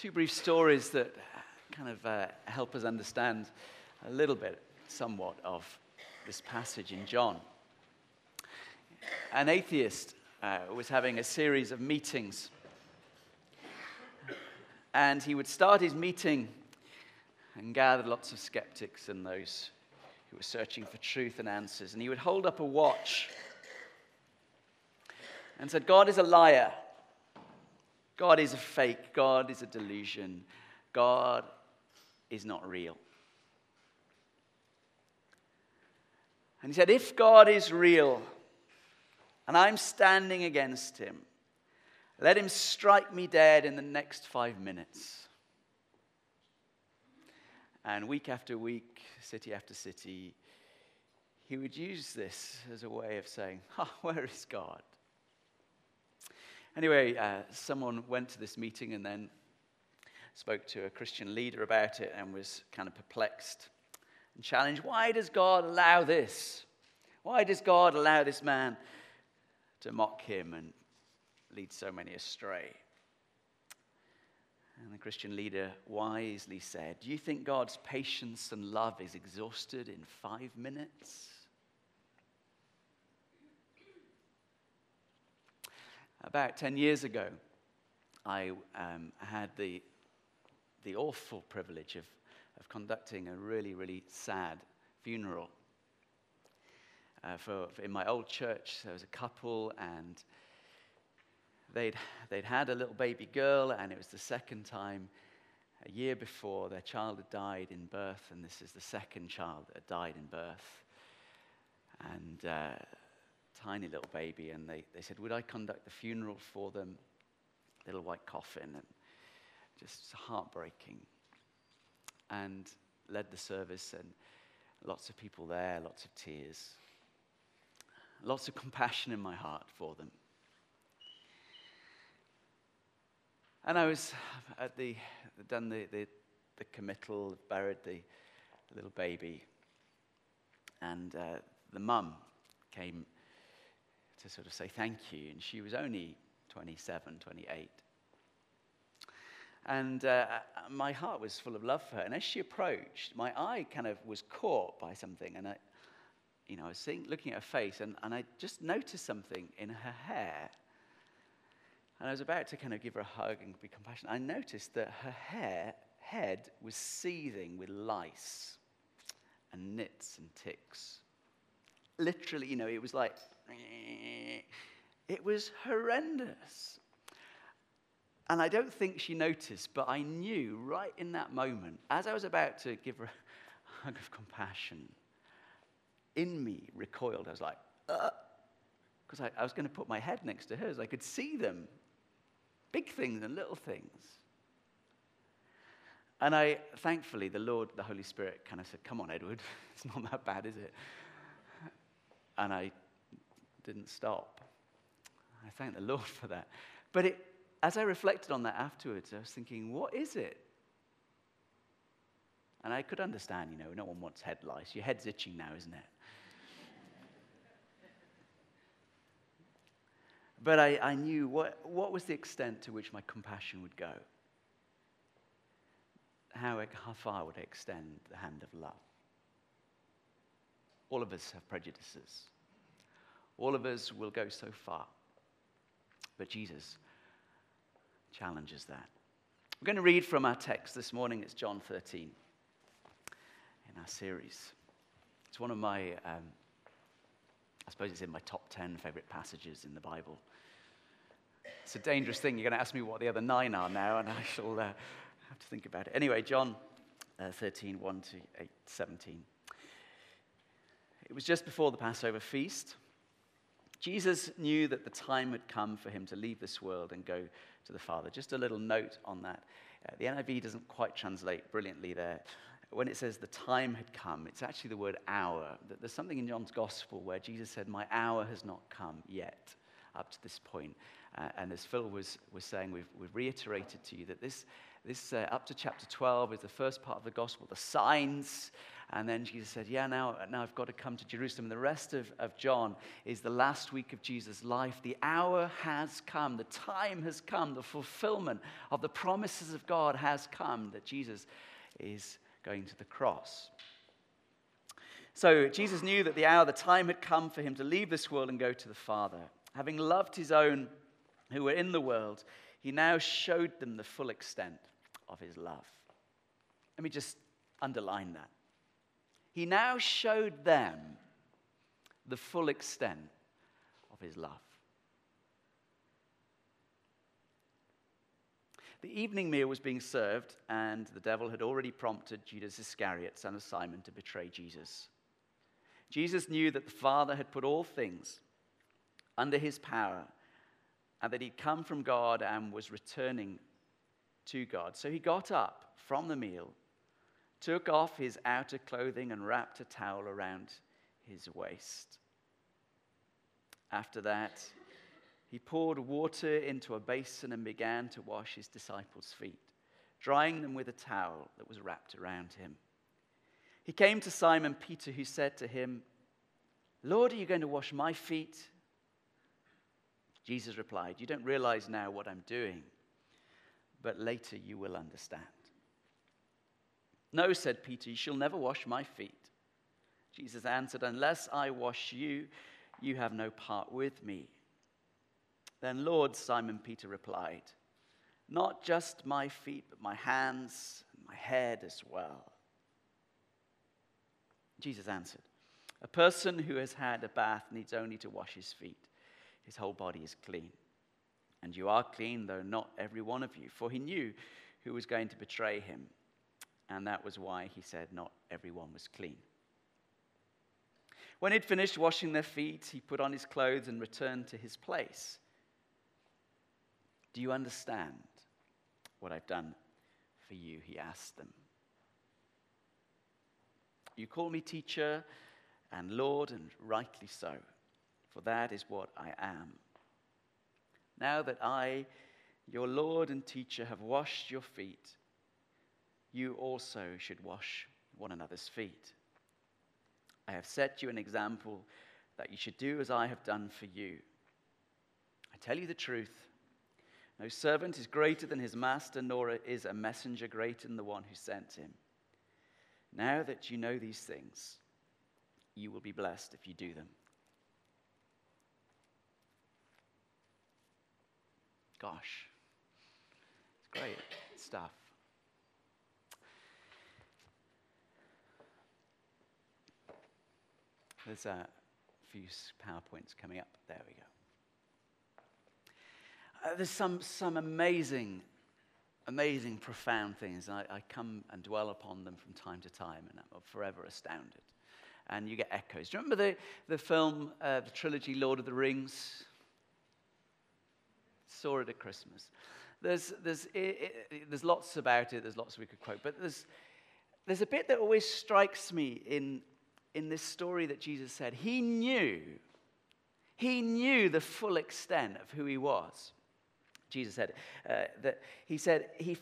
two brief stories that kind of uh, help us understand a little bit, somewhat, of this passage in John. An atheist uh, was having a series of meetings, and he would start his meeting and gather lots of skeptics and those who were searching for truth and answers. And he would hold up a watch and said, God is a liar. God is a fake. God is a delusion. God is not real. And he said, If God is real and I'm standing against him, let him strike me dead in the next five minutes. And week after week, city after city, he would use this as a way of saying, oh, Where is God? Anyway, uh, someone went to this meeting and then spoke to a Christian leader about it and was kind of perplexed and challenged why does God allow this? Why does God allow this man to mock him and lead so many astray? And the Christian leader wisely said, Do you think God's patience and love is exhausted in five minutes? About 10 years ago, I um, had the the awful privilege of, of conducting a really, really sad funeral. Uh, for, for, in my old church, there was a couple, and they'd, they'd had a little baby girl, and it was the second time a year before their child had died in birth, and this is the second child that had died in birth. And uh, tiny little baby, and they, they said, Would I conduct the funeral for them? Little white coffin. And just heartbreaking. And led the service, and lots of people there, lots of tears, lots of compassion in my heart for them. And I was at the, done the, the, the committal, buried the, little baby, and uh, the mum came to sort of say thank you, and she was only 27, 28. And uh, my heart was full of love for her. And as she approached, my eye kind of was caught by something. And I, you know, I was seeing, looking at her face, and, and I just noticed something in her hair. And I was about to kind of give her a hug and be compassionate. I noticed that her hair, head was seething with lice and nits and ticks. Literally, you know, it was like, it was horrendous. And I don't think she noticed, but I knew right in that moment, as I was about to give her a hug of compassion, in me recoiled. I was like, uh, because I, I was going to put my head next to hers. I could see them big things and little things. And I, thankfully, the Lord, the Holy Spirit kind of said, Come on, Edward, it's not that bad, is it? And I didn't stop. I thank the Lord for that. But it, as I reflected on that afterwards, I was thinking, what is it? And I could understand, you know, no one wants head lice. Your head's itching now, isn't it? But I, I knew what, what was the extent to which my compassion would go. How, how far would I extend the hand of love? All of us have prejudices. All of us will go so far. But Jesus challenges that. We're going to read from our text this morning. It's John 13 in our series. It's one of my, um, I suppose it's in my top 10 favorite passages in the Bible. It's a dangerous thing. You're going to ask me what the other nine are now, and I shall uh, have to think about it. Anyway, John uh, 13, 1 to 8, 17. It was just before the Passover feast. Jesus knew that the time had come for him to leave this world and go to the Father. Just a little note on that. Uh, the NIV doesn't quite translate brilliantly there. When it says the time had come, it's actually the word hour. There's something in John's gospel where Jesus said, My hour has not come yet, up to this point. Uh, and as Phil was, was saying, we've, we've reiterated to you that this, this uh, up to chapter 12 is the first part of the gospel, the signs And then Jesus said, Yeah, now, now I've got to come to Jerusalem. The rest of, of John is the last week of Jesus' life. The hour has come, the time has come, the fulfillment of the promises of God has come that Jesus is going to the cross. So Jesus knew that the hour, the time had come for him to leave this world and go to the Father. Having loved his own who were in the world, he now showed them the full extent of his love. Let me just underline that. He now showed them the full extent of his love. The evening meal was being served, and the devil had already prompted Judas Iscariot, son of Simon, to betray Jesus. Jesus knew that the Father had put all things under his power, and that he'd come from God and was returning to God. So he got up from the meal took off his outer clothing and wrapped a towel around his waist. After that, he poured water into a basin and began to wash his disciples' feet, drying them with a towel that was wrapped around him. He came to Simon Peter, who said to him, Lord, are you going to wash my feet? Jesus replied, You don't realize now what I'm doing, but later you will understand. No, said Peter, you shall never wash my feet. Jesus answered, Unless I wash you, you have no part with me. Then, Lord, Simon Peter replied, Not just my feet, but my hands and my head as well. Jesus answered, A person who has had a bath needs only to wash his feet. His whole body is clean. And you are clean, though not every one of you. For he knew who was going to betray him and that was why he said not everyone was clean. When he'd finished washing their feet, he put on his clothes and returned to his place. Do you understand what I've done for you? He asked them. You call me teacher and Lord, and rightly so, for that is what I am. Now that I, your Lord and teacher, have washed your feet, you also should wash one another's feet. I have set you an example that you should do as I have done for you. I tell you the truth. No servant is greater than his master, nor is a messenger greater than the one who sent him. Now that you know these things, you will be blessed if you do them. Gosh, it's great stuff. There's a few PowerPoints coming up. There we go. Uh, there's some, some amazing, amazing, profound things. I, I come and dwell upon them from time to time, and I'm forever astounded. And you get echoes. Do you remember the, the film, uh, the trilogy Lord of the Rings? Saw it at Christmas. There's, there's, it, it, there's lots about it, there's lots we could quote, but there's, there's a bit that always strikes me in, in this story that Jesus said, he knew, he knew the full extent of who he was. Jesus said uh, that he said he,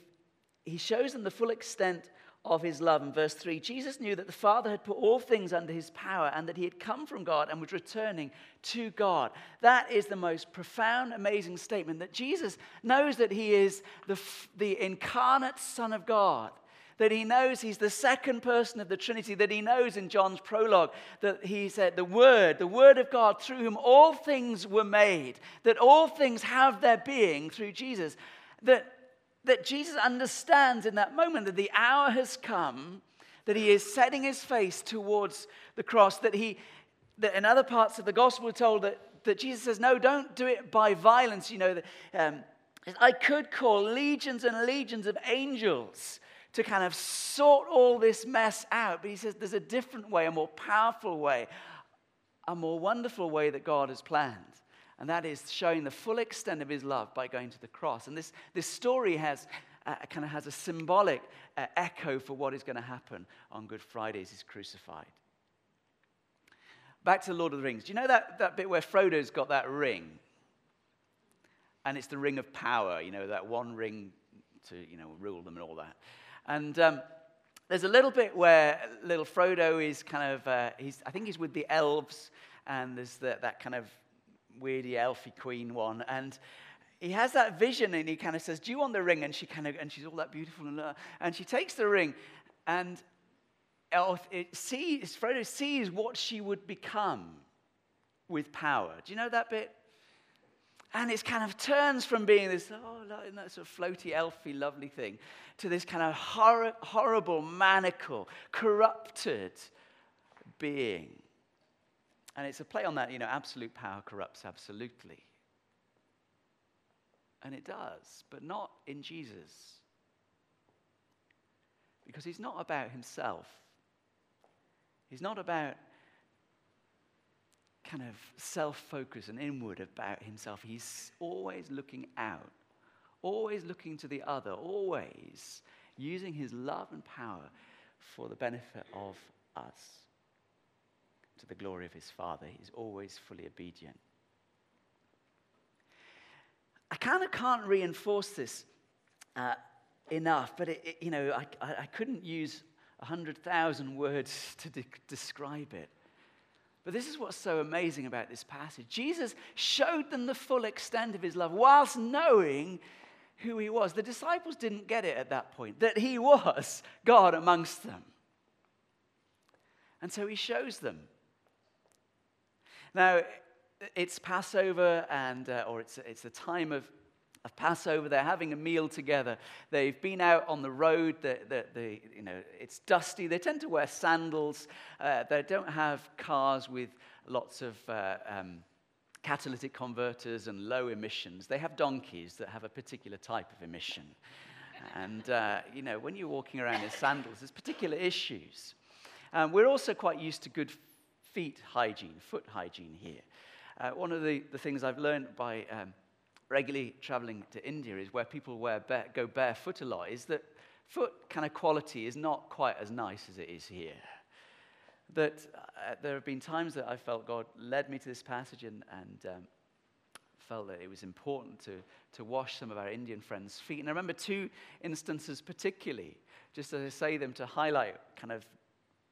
he shows them the full extent of his love. In verse 3, Jesus knew that the Father had put all things under his power and that he had come from God and was returning to God. That is the most profound, amazing statement that Jesus knows that he is the, the incarnate Son of God that he knows he's the second person of the Trinity, that he knows in John's prologue that he said, The Word, the Word of God, through whom all things were made, that all things have their being through Jesus. That, that Jesus understands in that moment that the hour has come, that he is setting his face towards the cross, that he, that in other parts of the gospel, we're told that, that Jesus says, No, don't do it by violence. You know, that, um, I could call legions and legions of angels to kind of sort all this mess out. But he says there's a different way, a more powerful way, a more wonderful way that God has planned. And that is showing the full extent of his love by going to the cross. And this, this story has uh, kind of has a symbolic uh, echo for what is going to happen on Good Friday as he's crucified. Back to Lord of the Rings. Do you know that, that bit where Frodo's got that ring? And it's the ring of power, you know, that one ring to, you know, rule them and all that. And um, there's a little bit where little Frodo is kind of, uh, he's, I think he's with the elves, and there's the, that kind of weirdy elfy queen one. And he has that vision and he kind of says, Do you want the ring? And she kind of, and she's all that beautiful. And, uh, and she takes the ring and it sees, Frodo sees what she would become with power. Do you know that bit? And it kind of turns from being this, oh, sort of floaty, elfy, lovely thing, to this kind of hor- horrible, maniacal, corrupted being. And it's a play on that, you know, absolute power corrupts absolutely. And it does, but not in Jesus. Because he's not about himself. He's not about kind of self focus and inward about himself. He's always looking out, always looking to the other, always using his love and power for the benefit of us, to the glory of his Father. He's always fully obedient. I kind of can't reinforce this uh, enough, but it, it, you know, I, I, I couldn't use 100,000 words to de- describe it. But this is what's so amazing about this passage. Jesus showed them the full extent of his love whilst knowing who he was. The disciples didn't get it at that point, that he was God amongst them. And so he shows them. Now, it's Passover, and, uh, or it's, it's a time of, of Passover. They're having a meal together. They've been out on the road. The, the, the you know, it's dusty. They tend to wear sandals. Uh, they don't have cars with lots of uh, um, catalytic converters and low emissions. They have donkeys that have a particular type of emission. And, uh, you know, when you're walking around in sandals, there's particular issues. Um, we're also quite used to good feet hygiene, foot hygiene here. Uh, one of the, the things I've learned by um, regularly traveling to India is where people wear bare, go barefoot a lot, is that foot kind of quality is not quite as nice as it is here. That uh, there have been times that I felt God led me to this passage and, and um, felt that it was important to, to wash some of our Indian friends' feet. And I remember two instances particularly, just as I say them to highlight kind of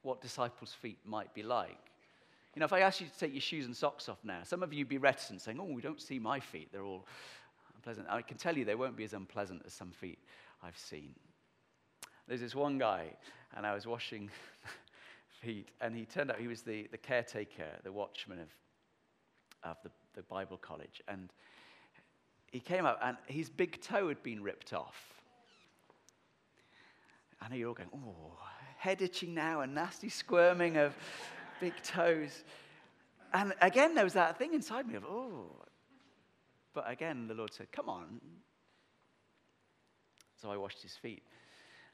what disciples' feet might be like. You know, if I ask you to take your shoes and socks off now, some of you would be reticent, saying, Oh, we don't see my feet. They're all unpleasant. I can tell you they won't be as unpleasant as some feet I've seen. There's this one guy, and I was washing feet, and he turned out he was the, the caretaker, the watchman of, of the, the Bible college. And he came up, and his big toe had been ripped off. I know you're all going, oh, head itching now and nasty squirming of big toes. And again, there was that thing inside me of, oh. But again, the Lord said, come on. So I washed his feet.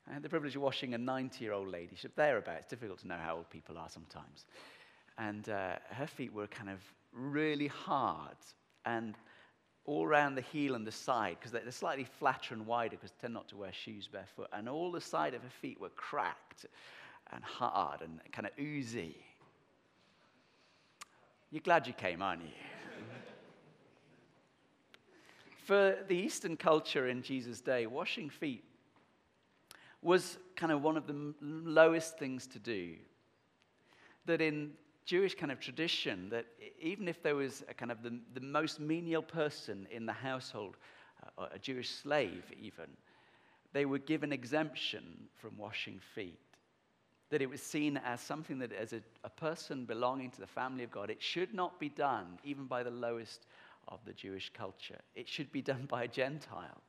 I had the privilege of washing a 90 year old lady. She's thereabouts. It's difficult to know how old people are sometimes. And uh, her feet were kind of really hard and all around the heel and the side because they're slightly flatter and wider because they tend not to wear shoes barefoot. And all the side of her feet were cracked and hard and kind of oozy. You're glad you came, aren't you? For the Eastern culture in Jesus' day, washing feet was kind of one of the lowest things to do. That in Jewish kind of tradition, that even if there was a kind of the, the most menial person in the household, uh, a Jewish slave even, they were given exemption from washing feet that it was seen as something that, as a, a person belonging to the family of God, it should not be done even by the lowest of the Jewish culture. It should be done by a Gentile,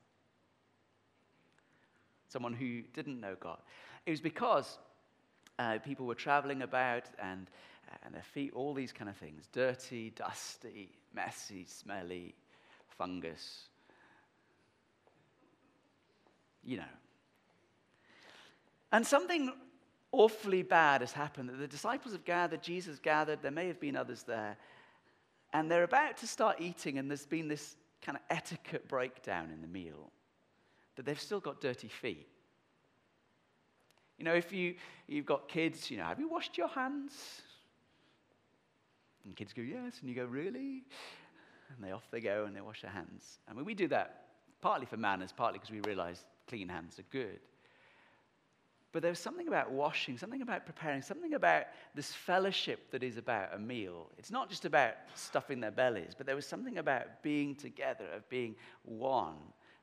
someone who didn't know God. It was because uh, people were traveling about and, and their feet, all these kind of things dirty, dusty, messy, smelly, fungus. You know. And something awfully bad has happened. That the disciples have gathered, Jesus gathered, there may have been others there. And they're about to start eating, and there's been this kind of etiquette breakdown in the meal that they've still got dirty feet. You know, if you, you've got kids, you know, have you washed your hands? And kids go, yes. And you go, really? And they off they go and they wash their hands. I mean, we do that partly for manners, partly because we realize clean hands are good. But there was something about washing, something about preparing, something about this fellowship that is about a meal. It's not just about stuffing their bellies, but there was something about being together, of being one,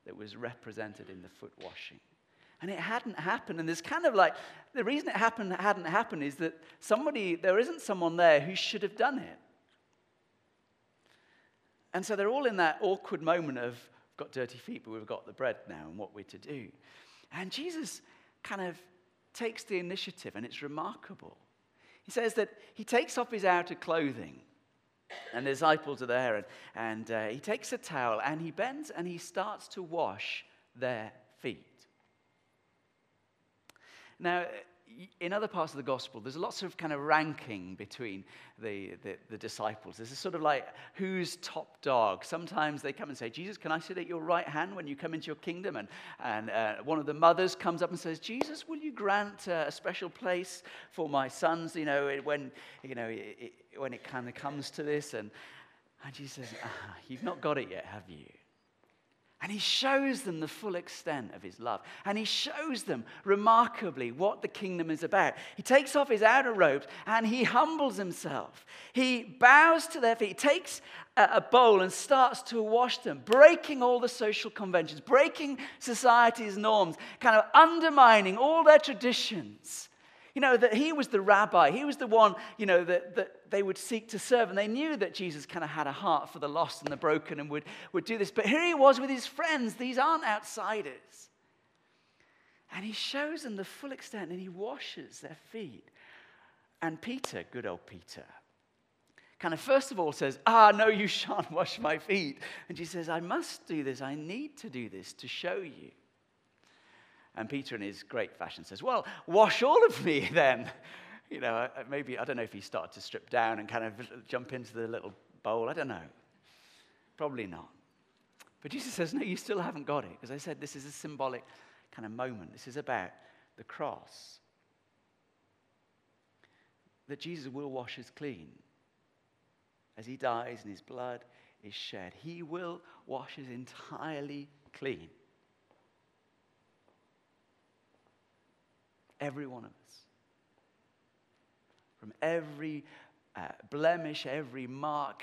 that was represented in the foot washing. And it hadn't happened. And there's kind of like the reason it happened hadn't happened is that somebody, there isn't someone there who should have done it. And so they're all in that awkward moment of, we've got dirty feet, but we've got the bread now and what we're to do. And Jesus kind of takes the initiative, and it's remarkable. He says that he takes off his outer clothing, and the disciples are there, and, and uh, he takes a towel and he bends and he starts to wash their feet. Now, in other parts of the gospel, there's lots of kind of ranking between the, the, the, disciples. There's a sort of like, who's top dog? Sometimes they come and say, Jesus, can I sit at your right hand when you come into your kingdom? And, and uh, one of the mothers comes up and says, Jesus, will you grant uh, a special place for my sons, you know, when, you know, it, it, when it kind of comes to this? And, and Jesus says, ah, you've not got it yet, have you? And he shows them the full extent of his love. And he shows them remarkably what the kingdom is about. He takes off his outer robes and he humbles himself. He bows to their feet, he takes a bowl and starts to wash them, breaking all the social conventions, breaking society's norms, kind of undermining all their traditions. You know, that he was the rabbi. He was the one, you know, that, that they would seek to serve. And they knew that Jesus kind of had a heart for the lost and the broken and would, would do this. But here he was with his friends. These aren't outsiders. And he shows them the full extent and he washes their feet. And Peter, good old Peter, kind of first of all says, Ah, no, you shan't wash my feet. And she says, I must do this. I need to do this to show you. And Peter, in his great fashion, says, Well, wash all of me then. You know, maybe, I don't know if he started to strip down and kind of jump into the little bowl. I don't know. Probably not. But Jesus says, No, you still haven't got it. Because I said this is a symbolic kind of moment. This is about the cross. That Jesus will wash us clean. As he dies and his blood is shed, he will wash us entirely clean. Every one of us. From every uh, blemish, every mark,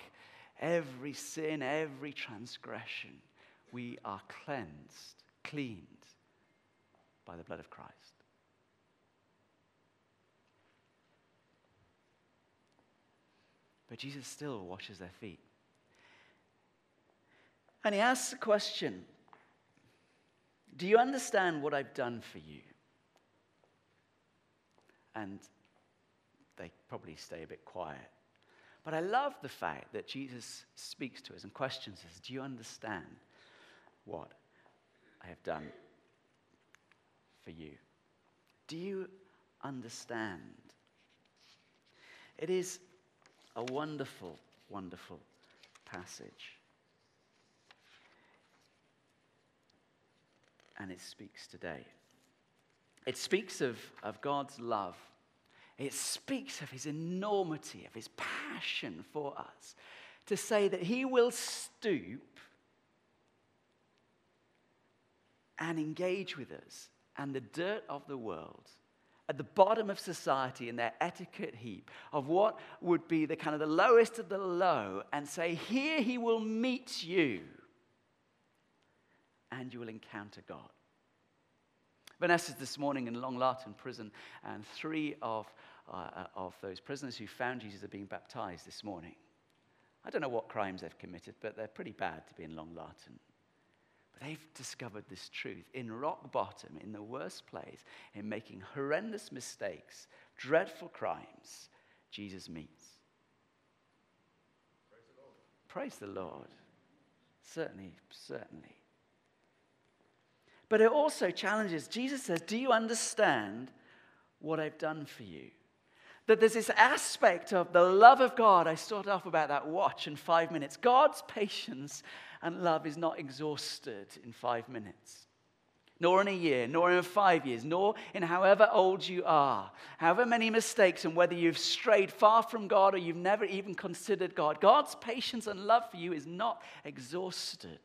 every sin, every transgression, we are cleansed, cleaned by the blood of Christ. But Jesus still washes their feet. And he asks the question Do you understand what I've done for you? and probably stay a bit quiet. But I love the fact that Jesus speaks to us and questions us Do you understand what I have done for you? Do you understand? It is a wonderful, wonderful passage. And it speaks today. It speaks of, of God's love. It speaks of his enormity, of his passion for us, to say that he will stoop and engage with us and the dirt of the world at the bottom of society in their etiquette heap of what would be the kind of the lowest of the low and say here he will meet you and you will encounter god Vanessa's this morning in Long Lartin prison, and three of, uh, of those prisoners who found Jesus are being baptized this morning. I don't know what crimes they've committed, but they're pretty bad to be in Long Lartin. But they've discovered this truth in rock bottom, in the worst place, in making horrendous mistakes, dreadful crimes, Jesus meets. Praise the Lord. Praise the Lord. Certainly, certainly. But it also challenges. Jesus says, Do you understand what I've done for you? That there's this aspect of the love of God. I started off about that watch in five minutes. God's patience and love is not exhausted in five minutes, nor in a year, nor in five years, nor in however old you are, however many mistakes, and whether you've strayed far from God or you've never even considered God. God's patience and love for you is not exhausted.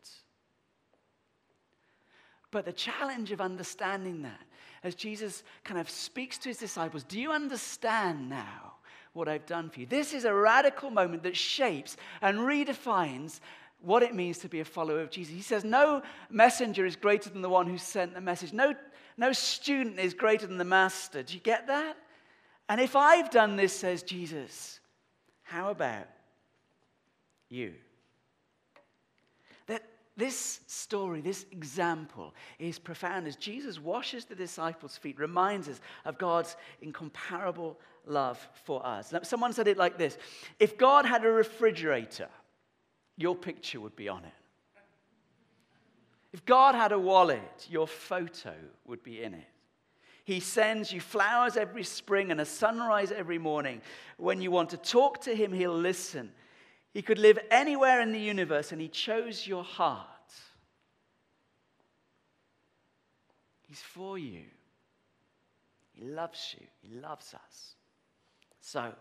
But the challenge of understanding that, as Jesus kind of speaks to his disciples, do you understand now what I've done for you? This is a radical moment that shapes and redefines what it means to be a follower of Jesus. He says, No messenger is greater than the one who sent the message. No, no student is greater than the master. Do you get that? And if I've done this, says Jesus, how about you? This story, this example is profound as Jesus washes the disciples' feet, reminds us of God's incomparable love for us. Someone said it like this If God had a refrigerator, your picture would be on it. If God had a wallet, your photo would be in it. He sends you flowers every spring and a sunrise every morning. When you want to talk to him, he'll listen. He could live anywhere in the universe and he chose your heart. He's for you. He loves you. He loves us. So,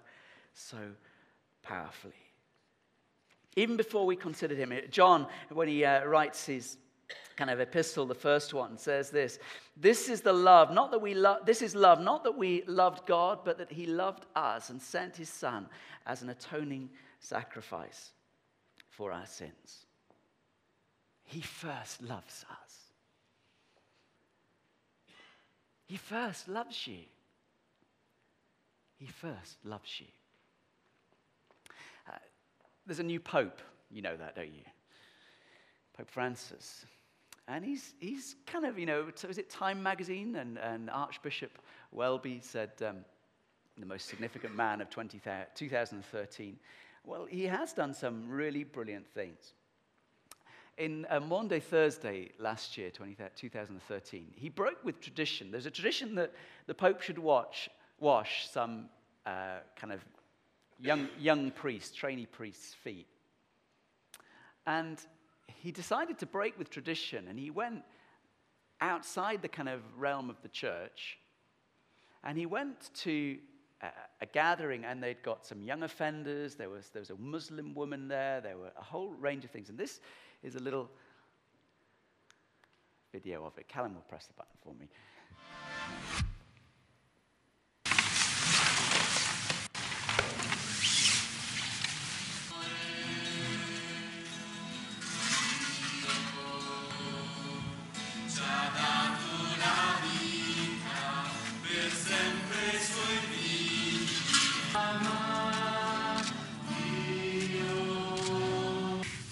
so powerfully. Even before we considered him, John, when he uh, writes his kind of epistle, the first one says this This is the love, not that we love, this is love, not that we loved God, but that He loved us and sent His Son as an atoning sacrifice for our sins. He first loves us. He first loves you. He first loves you. Uh, there's a new pope. You know that, don't you? Pope Francis. And he's, he's kind of, you know, was it Time magazine? And, and Archbishop Welby said, um, the most significant man of 20, 2013. Well, he has done some really brilliant things. In uh, Maundy Thursday last year, 20, 2013, he broke with tradition. There's a tradition that the Pope should watch, wash some uh, kind of young, young priest, trainee priest's feet. And he decided to break with tradition and he went outside the kind of realm of the church and he went to a, a, gathering and they'd got some young offenders there was, there was a muslim woman there there were a whole range of things and this is a little video of it. Callum will press the button for me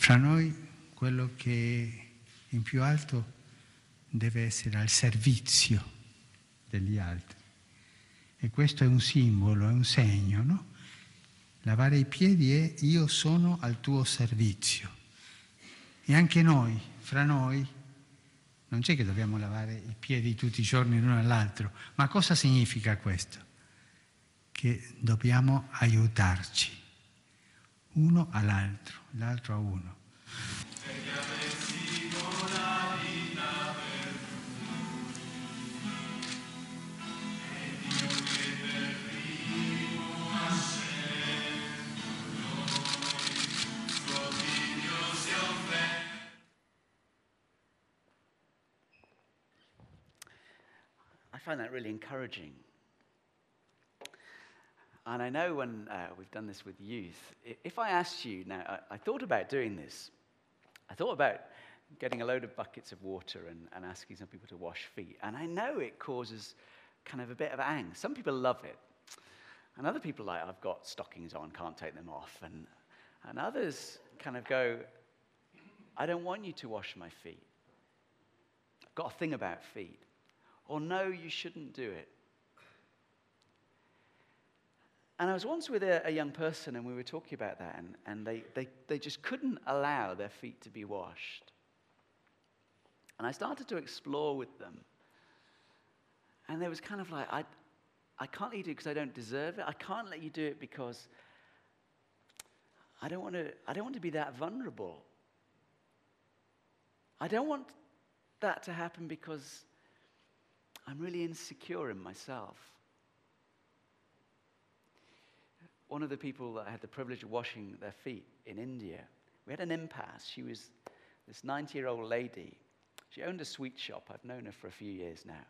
Fra noi quello che in più alto deve essere al servizio degli altri. E questo è un simbolo, è un segno, no? Lavare i piedi è io sono al tuo servizio. E anche noi, fra noi, non c'è che dobbiamo lavare i piedi tutti i giorni l'uno all'altro, ma cosa significa questo? Che dobbiamo aiutarci, uno all'altro, l'altro a uno. I find that really encouraging. And I know when uh, we've done this with youth, if I asked you, now I, I, thought about doing this, I thought about getting a load of buckets of water and, and asking some people to wash feet. And I know it causes kind of a bit of angst. Some people love it. And other people like, I've got stockings on, can't take them off. And, and others kind of go, I don't want you to wash my feet. I've got a thing about feet or no, you shouldn't do it. And I was once with a, a, young person and we were talking about that, and, and they, they, they just couldn't allow their feet to be washed. And I started to explore with them. And there was kind of like, I, I can't let you do it because I don't deserve it. I can't let you do it because I don't want to, I don't want to be that vulnerable. I don't want that to happen because I'm really insecure in myself. One of the people that I had the privilege of washing their feet in India, we had an impasse. She was this 90 year old lady, She owned a sweet shop. I've known her for a few years now.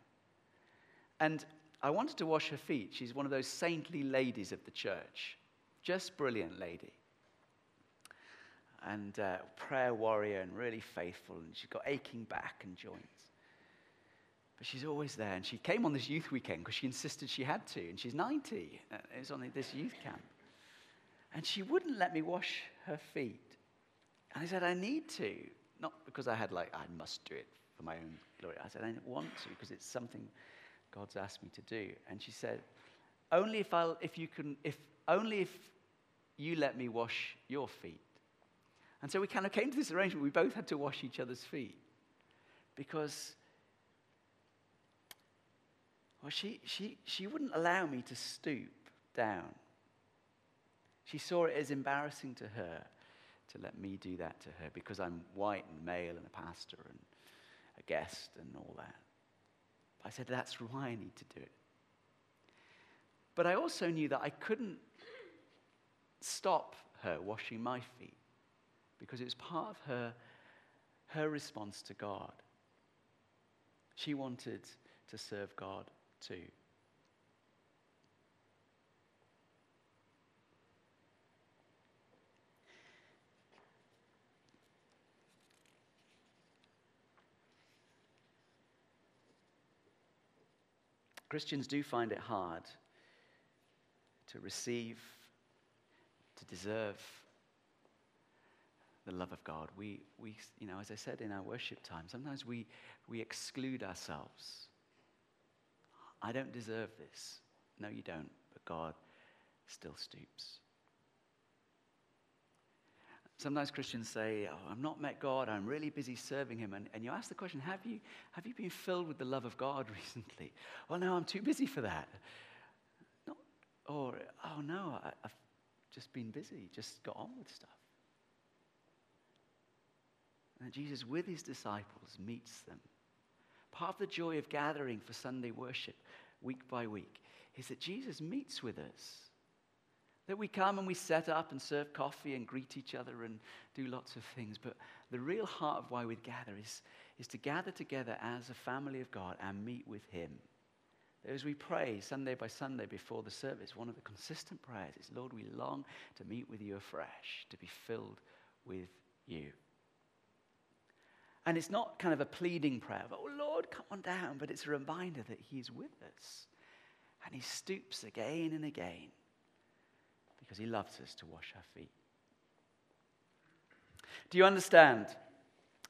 And I wanted to wash her feet. She's one of those saintly ladies of the church, just brilliant lady. And uh, prayer warrior and really faithful. And she's got aching back and joints. But she's always there. And she came on this youth weekend because she insisted she had to. And she's 90. Uh, it was on this youth camp. And she wouldn't let me wash her feet. And I said, I need to. Not because I had, like, I must do it for my own glory. I said, I want to because it's something God's asked me to do. And she said, only if, I'll, if you can, if, only if you let me wash your feet. And so we kind of came to this arrangement. We both had to wash each other's feet because well, she, she, she wouldn't allow me to stoop down. She saw it as embarrassing to her to let me do that to her because I'm white and male and a pastor and a guest and all that. I said, that's why I need to do it. But I also knew that I couldn't stop her washing my feet because it was part of her, her response to God. She wanted to serve God too. Christians do find it hard to receive, to deserve the love of God. We, we, you know, as I said in our worship time, sometimes we, we exclude ourselves. I don't deserve this. No, you don't, but God still stoops. Sometimes Christians say, Oh, I've not met God, I'm really busy serving Him. And, and you ask the question, have you, have you been filled with the love of God recently? Well, no, I'm too busy for that. Not, or, oh, no, I, I've just been busy, just got on with stuff. And Jesus, with His disciples, meets them. Part of the joy of gathering for Sunday worship week by week is that Jesus meets with us. That we come and we set up and serve coffee and greet each other and do lots of things. But the real heart of why we gather is, is to gather together as a family of God and meet with Him. As we pray Sunday by Sunday before the service, one of the consistent prayers is Lord, we long to meet with you afresh, to be filled with you. And it's not kind of a pleading prayer, but, oh Lord, come on down, but it's a reminder that He's with us. And He stoops again and again because he loves us to wash our feet. Do you understand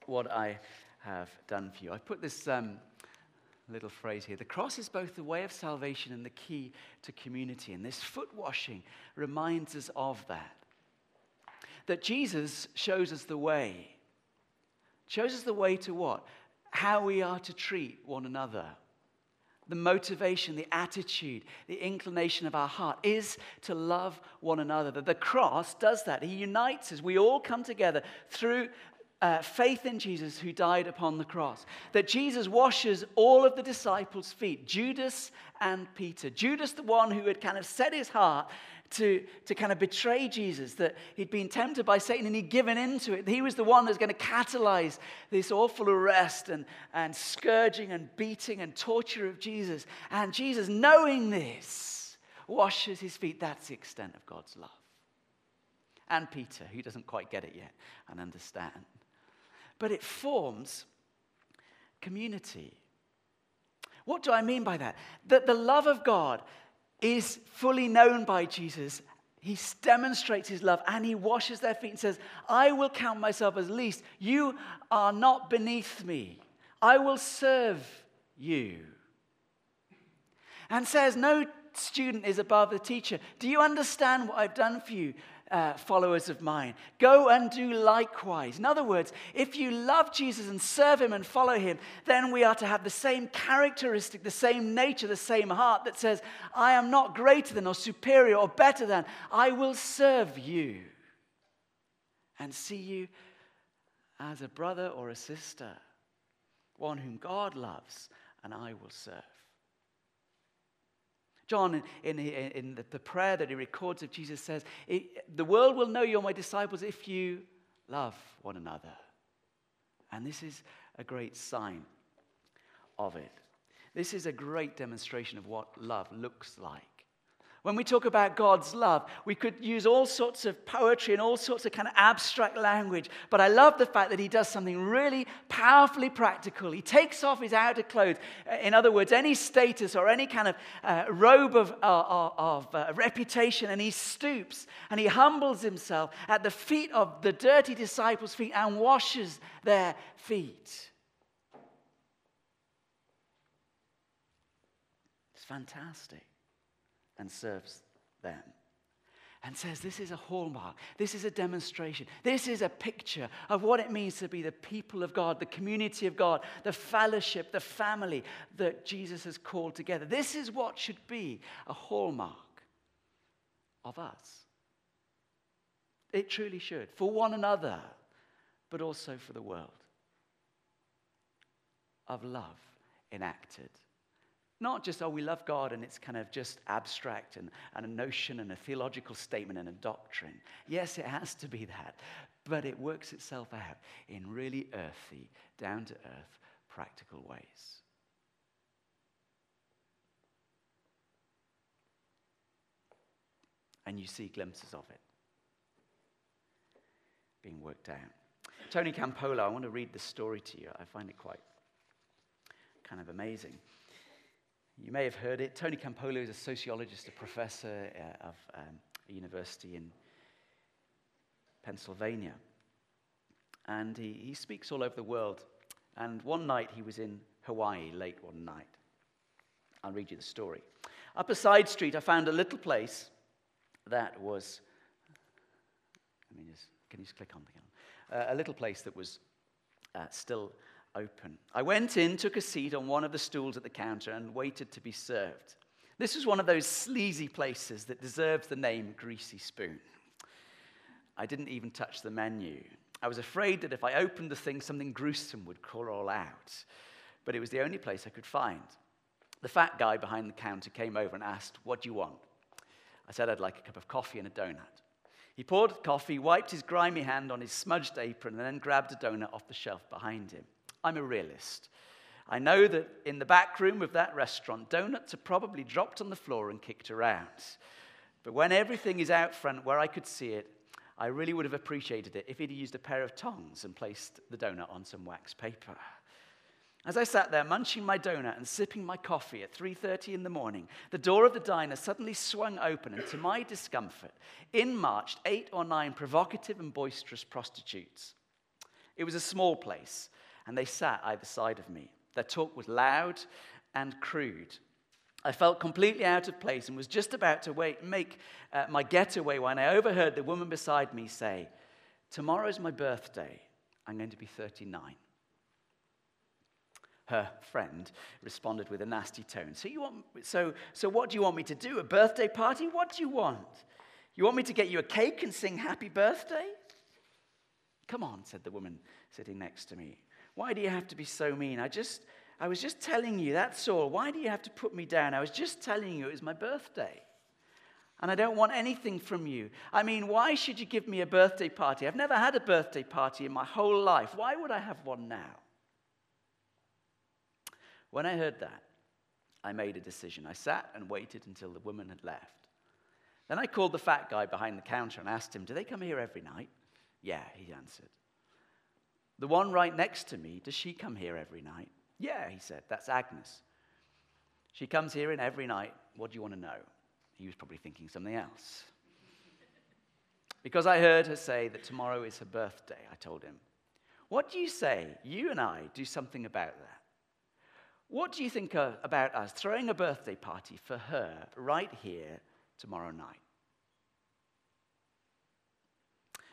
what I have done for you? I put this um, little phrase here. The cross is both the way of salvation and the key to community. And this foot washing reminds us of that. That Jesus shows us the way. Shows us the way to what? How we are to treat one another the motivation, the attitude, the inclination of our heart is to love one another. That the cross does that. He unites us. We all come together through uh, faith in Jesus who died upon the cross. That Jesus washes all of the disciples' feet, Judas and Peter. Judas, the one who had kind of set his heart to, to kind of betray Jesus, that he'd been tempted by Satan and he'd given into it. He was the one that's going to catalyze this awful arrest and, and scourging and beating and torture of Jesus. And Jesus, knowing this, washes his feet. That's the extent of God's love. And Peter, who doesn't quite get it yet and understand. But it forms community. What do I mean by that? That the love of God is fully known by Jesus, he demonstrates his love and he washes their feet and says, I will count myself as least. You are not beneath me. I will serve you. And says, No student is above the teacher. Do you understand what I've done for you? Uh, followers of mine. Go and do likewise. In other words, if you love Jesus and serve him and follow him, then we are to have the same characteristic, the same nature, the same heart that says, I am not greater than or superior or better than. I will serve you and see you as a brother or a sister, one whom God loves and I will serve. John, in, in, in the, the, prayer that he records of Jesus, says, The world will know you're my disciples if you love one another. And this is a great sign of it. This is a great demonstration of what love looks like. When we talk about God's love, we could use all sorts of poetry and all sorts of kind of abstract language, but I love the fact that he does something really powerfully practical. He takes off his outer clothes. Uh, in other words, any status or any kind of uh, robe of, uh, of uh, reputation, and he stoops and he humbles himself at the feet of the dirty disciples' feet and washes their feet. It's fantastic and serves them. And says, This is a hallmark. This is a demonstration. This is a picture of what it means to be the people of God, the community of God, the fellowship, the family that Jesus has called together. This is what should be a hallmark of us. It truly should, for one another, but also for the world. Of love enacted not just, oh, we love God and it's kind of just abstract and, and a notion and a theological statement and a doctrine. Yes, it has to be that. But it works itself out in really earthy, down to earth, practical ways. And you see glimpses of it being worked out. Tony Campolo, I want to read the story to you. I find it quite kind of amazing. You may have heard it. Tony Campolo is a sociologist, a professor uh, of um, a university in Pennsylvania. And he, he speaks all over the world. And one night he was in Hawaii, late one night. I'll read you the story. Up a side street, I found a little place that was, I mean, just, can you just click on the uh, A little place that was uh, still open. I went in, took a seat on one of the stools at the counter, and waited to be served. This was one of those sleazy places that deserves the name Greasy Spoon. I didn't even touch the menu. I was afraid that if I opened the thing, something gruesome would crawl out. But it was the only place I could find. The fat guy behind the counter came over and asked, What do you want? I said I'd like a cup of coffee and a donut. He poured coffee, wiped his grimy hand on his smudged apron, and then grabbed a donut off the shelf behind him. I'm a realist. I know that in the back room of that restaurant, donuts are probably dropped on the floor and kicked around. But when everything is out front where I could see it, I really would have appreciated it if he'd used a pair of tongs and placed the donut on some wax paper. As I sat there munching my donut and sipping my coffee at 3:30 in the morning, the door of the diner suddenly swung open and to my discomfort, in marched eight or nine provocative and boisterous prostitutes. It was a small place, and they sat either side of me. Their talk was loud and crude. I felt completely out of place and was just about to wait, make uh, my getaway when I overheard the woman beside me say, Tomorrow's my birthday. I'm going to be 39. Her friend responded with a nasty tone. So, you want, so, so what do you want me to do? A birthday party? What do you want? You want me to get you a cake and sing happy birthday? Come on, said the woman sitting next to me. Why do you have to be so mean? I just, I was just telling you, that's all. Why do you have to put me down? I was just telling you it was my birthday. And I don't want anything from you. I mean, why should you give me a birthday party? I've never had a birthday party in my whole life. Why would I have one now? When I heard that, I made a decision. I sat and waited until the woman had left. Then I called the fat guy behind the counter and asked him, Do they come here every night? Yeah, he answered. The one right next to me, does she come here every night? Yeah, he said, that's Agnes. She comes here in every night. What do you want to know? He was probably thinking something else. Because I heard her say that tomorrow is her birthday, I told him. What do you say? You and I do something about that. What do you think about us throwing a birthday party for her right here tomorrow night?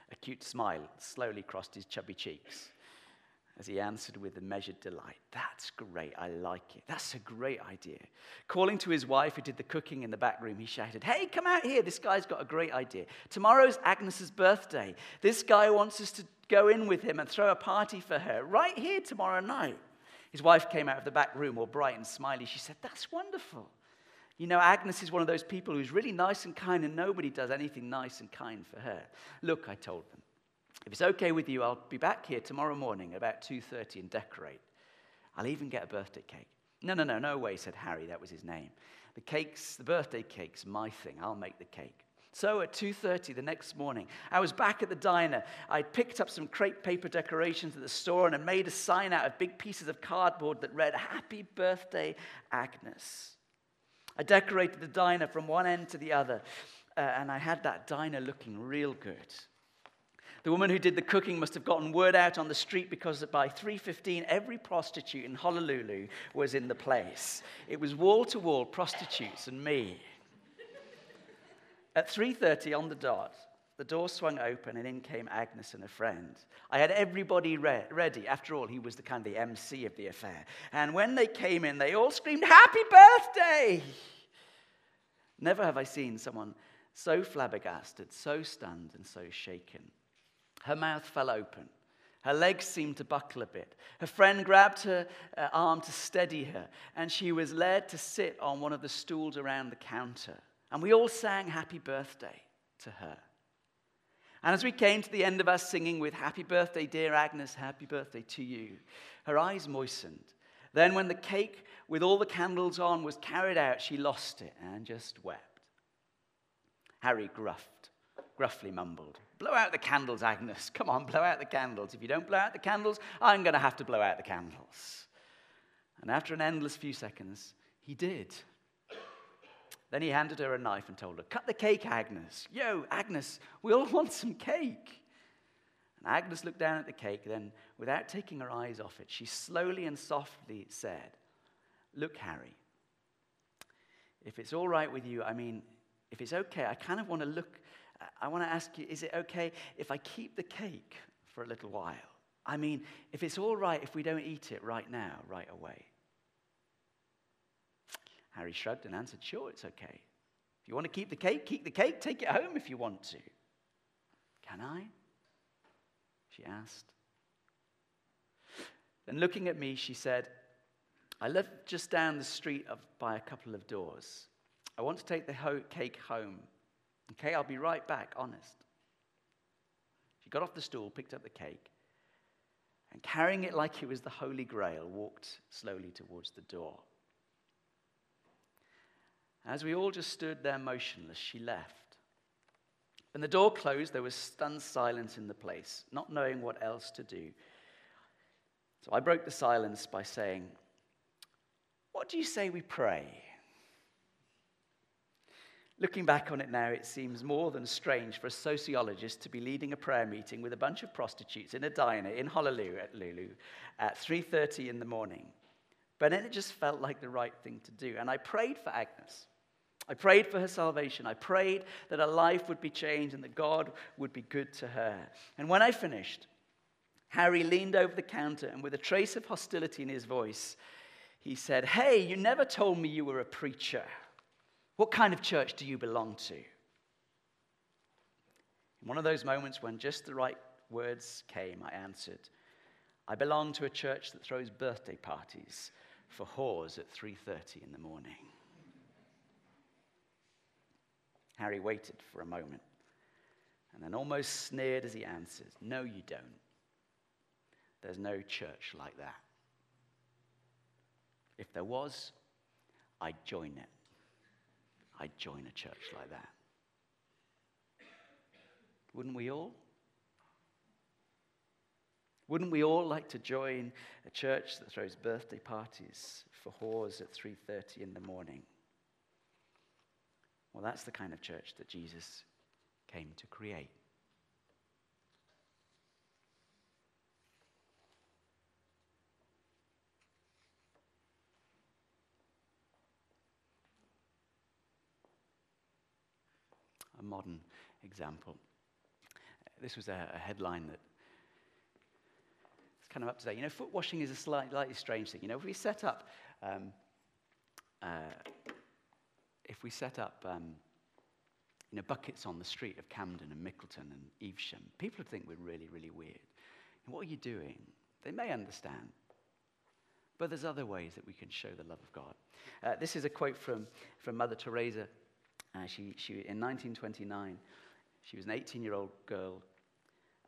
A cute smile slowly crossed his chubby cheeks as he answered with a measured delight. That's great. I like it. That's a great idea. Calling to his wife, who did the cooking in the back room, he shouted, Hey, come out here. This guy's got a great idea. Tomorrow's Agnes's birthday. This guy wants us to go in with him and throw a party for her right here tomorrow night. His wife came out of the back room, all bright and smiley. She said, That's wonderful. You know, Agnes is one of those people who's really nice and kind, and nobody does anything nice and kind for her. Look, I told them, If it's okay with you, I'll be back here tomorrow morning about 2:30 and decorate. I'll even get a birthday cake. No, no, no, no way, said Harry. That was his name. The cake's, the birthday cake's my thing. I'll make the cake. So at 2:30 the next morning, I was back at the diner. I picked up some crepe paper decorations at the store and I made a sign out of big pieces of cardboard that read "Happy Birthday, Agnes." I decorated the diner from one end to the other, uh, and I had that diner looking real good. The woman who did the cooking must have gotten word out on the street because by 3:15 every prostitute in Honolulu was in the place. It was wall to wall prostitutes and me. At 3:30 on the dot, the door swung open and in came Agnes and a friend. I had everybody re- ready. After all, he was the kind of the MC of the affair. And when they came in, they all screamed, Happy birthday! Never have I seen someone so flabbergasted, so stunned, and so shaken. Her mouth fell open. Her legs seemed to buckle a bit. Her friend grabbed her uh, arm to steady her, and she was led to sit on one of the stools around the counter. And we all sang happy birthday to her. And as we came to the end of our singing with Happy Birthday, dear Agnes, happy birthday to you, her eyes moistened. Then, when the cake with all the candles on was carried out, she lost it and just wept. Harry gruffed, gruffly mumbled, Blow out the candles, Agnes. Come on, blow out the candles. If you don't blow out the candles, I'm going to have to blow out the candles. And after an endless few seconds, he did. Then he handed her a knife and told her, Cut the cake, Agnes. Yo, Agnes, we all want some cake. And Agnes looked down at the cake, then, without taking her eyes off it, she slowly and softly said, Look, Harry, if it's all right with you, I mean, if it's okay, I kind of want to look, I want to ask you, is it okay if I keep the cake for a little while? I mean, if it's all right if we don't eat it right now, right away. Harry shrugged and answered, Sure, it's okay. If you want to keep the cake, keep the cake. Take it home if you want to. Can I? She asked. Then looking at me, she said, I live just down the street of, by a couple of doors. I want to take the ho- cake home. Okay, I'll be right back, honest. She got off the stool, picked up the cake, and carrying it like it was the Holy Grail, walked slowly towards the door. As we all just stood there motionless, she left. When the door closed, there was stunned silence in the place, not knowing what else to do. So I broke the silence by saying, What do you say we pray? Looking back on it now, it seems more than strange for a sociologist to be leading a prayer meeting with a bunch of prostitutes in a diner in Honolulu at Lulu at 3:30 in the morning. But then it just felt like the right thing to do. And I prayed for Agnes. I prayed for her salvation. I prayed that her life would be changed and that God would be good to her. And when I finished, Harry leaned over the counter and with a trace of hostility in his voice, he said, Hey, you never told me you were a preacher. What kind of church do you belong to? In one of those moments when just the right words came, I answered, I belong to a church that throws birthday parties for whores at 3:30 in the morning. Harry waited for a moment and then almost sneered as he answered, No, you don't. There's no church like that. If there was, I'd join it. I'd join a church like that. Wouldn't we all? Wouldn't we all like to join a church that throws birthday parties for whores at 3:30 in the morning? Well, that's the kind of church that Jesus came to create. A modern example. This was a, a headline that it's kind of up to date. You know, foot washing is a slightly strange thing. You know, if we set up um, uh, if we set up um, you know, buckets on the street of Campden and Mickleton and Evesham, people would think we're really, really weird. And what are you doing? They may understand. But there's other ways that we can show the love of God. Uh, this is a quote from, from Mother Teresa. Uh, she, she, in 1929, she was an 18 year old girl.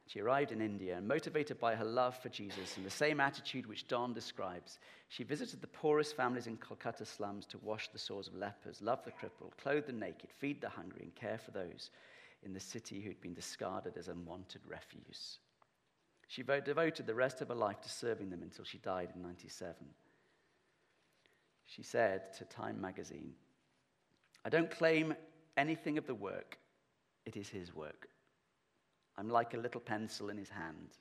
She arrived in India and, motivated by her love for Jesus and the same attitude which Don describes, she visited the poorest families in Kolkata slums to wash the sores of lepers, love the crippled, clothe the naked, feed the hungry, and care for those in the city who'd been discarded as unwanted refuse. She devoted the rest of her life to serving them until she died in 97. She said to Time magazine, I don't claim anything of the work, it is his work. I'm like a little pencil in his hand.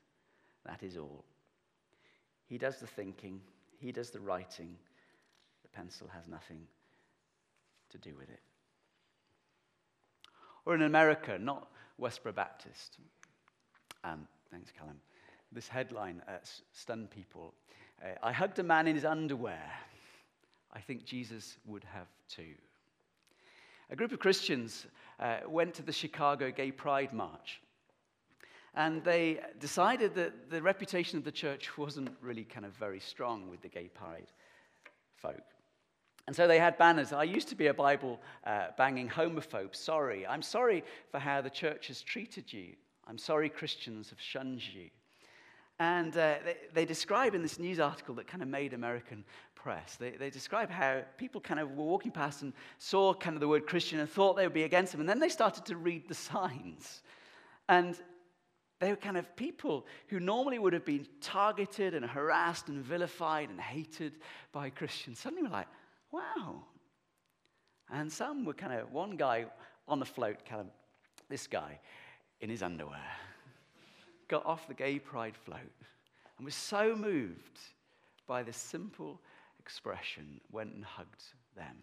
That is all. He does the thinking, he does the writing. The pencil has nothing to do with it. Or in America, not Westboro Baptist. Um, thanks, Callum. This headline uh, stunned people. Uh, I hugged a man in his underwear. I think Jesus would have too. A group of Christians uh, went to the Chicago Gay Pride March. And they decided that the reputation of the church wasn't really kind of very strong with the gay pride folk. And so they had banners. I used to be a Bible uh, banging homophobe. Sorry. I'm sorry for how the church has treated you. I'm sorry Christians have shunned you. And uh, they, they, describe in this news article that kind of made American press, they, they describe how people kind of were walking past and saw kind of the word Christian and thought they would be against them. And then they started to read the signs. And they were kind of people who normally would have been targeted and harassed and vilified and hated by Christians. Suddenly were like, wow. And some were kind of, one guy on the float, kind of, this guy in his underwear, got off the gay pride float and was so moved by this simple expression, went and hugged them.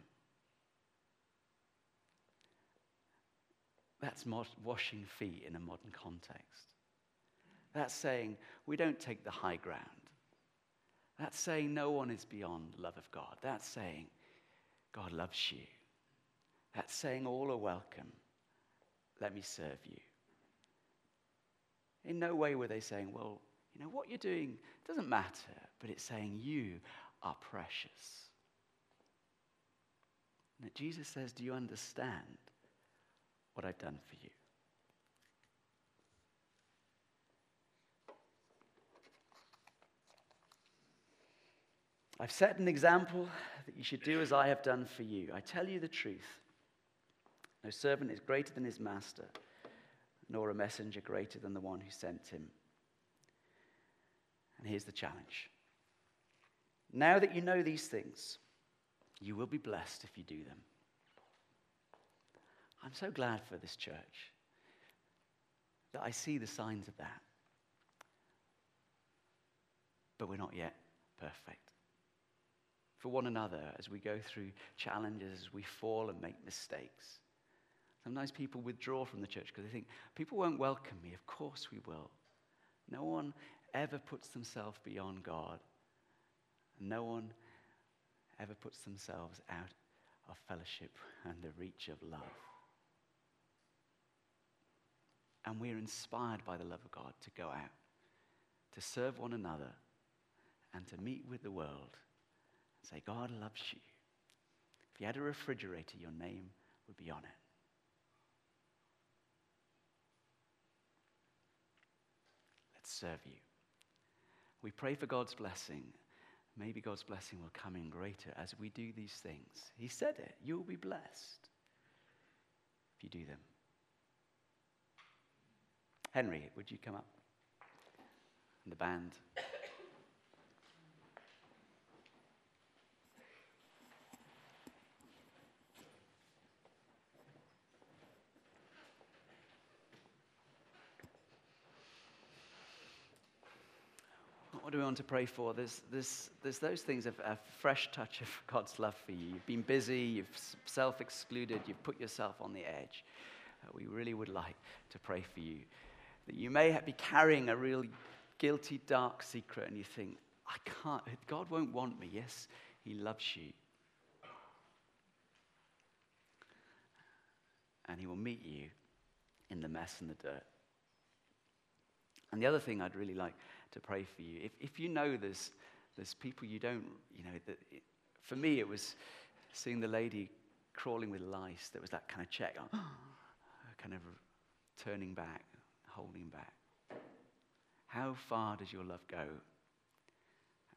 That's washing feet in a modern context. That's saying we don't take the high ground. That's saying no one is beyond love of God. That's saying God loves you. That's saying all are welcome. Let me serve you. In no way were they saying, well, you know, what you're doing doesn't matter, but it's saying you are precious. And Jesus says, Do you understand what I've done for you? I've set an example that you should do as I have done for you. I tell you the truth. No servant is greater than his master, nor a messenger greater than the one who sent him. And here's the challenge. Now that you know these things, you will be blessed if you do them. I'm so glad for this church that I see the signs of that. But we're not yet perfect for one another as we go through challenges, as we fall and make mistakes. Sometimes people withdraw from the church because they think, people won't welcome me. Of course we will. No one ever puts themselves beyond God. No one ever puts themselves out of fellowship and the reach of love. And we're inspired by the love of God to go out, to serve one another, and to meet with the world and Say, God loves you. If you had a refrigerator, your name would be on it. Serve you. We pray for God's blessing. Maybe God's blessing will come in greater as we do these things. He said it. You will be blessed if you do them. Henry, would you come up? And the band. What do we want to pray for? There's, there's, there's those things of a fresh touch of God's love for you. You've been busy, you've self excluded, you've put yourself on the edge. Uh, we really would like to pray for you. That you may be carrying a really guilty, dark secret, and you think, I can't, God won't want me. Yes, He loves you. And He will meet you in the mess and the dirt. And the other thing I'd really like to pray for you. If, if you know there's, there's people you don't, you know, that it, for me it was seeing the lady crawling with lice. There was that kind of check, kind of turning back, holding back. How far does your love go?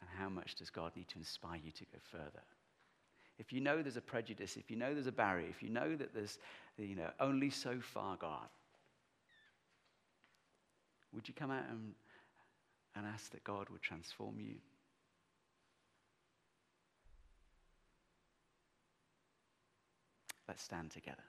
And how much does God need to inspire you to go further? If you know there's a prejudice, if you know there's a barrier, if you know that there's, you know, only so far, God, would you come out and, and ask that God would transform you? Let's stand together.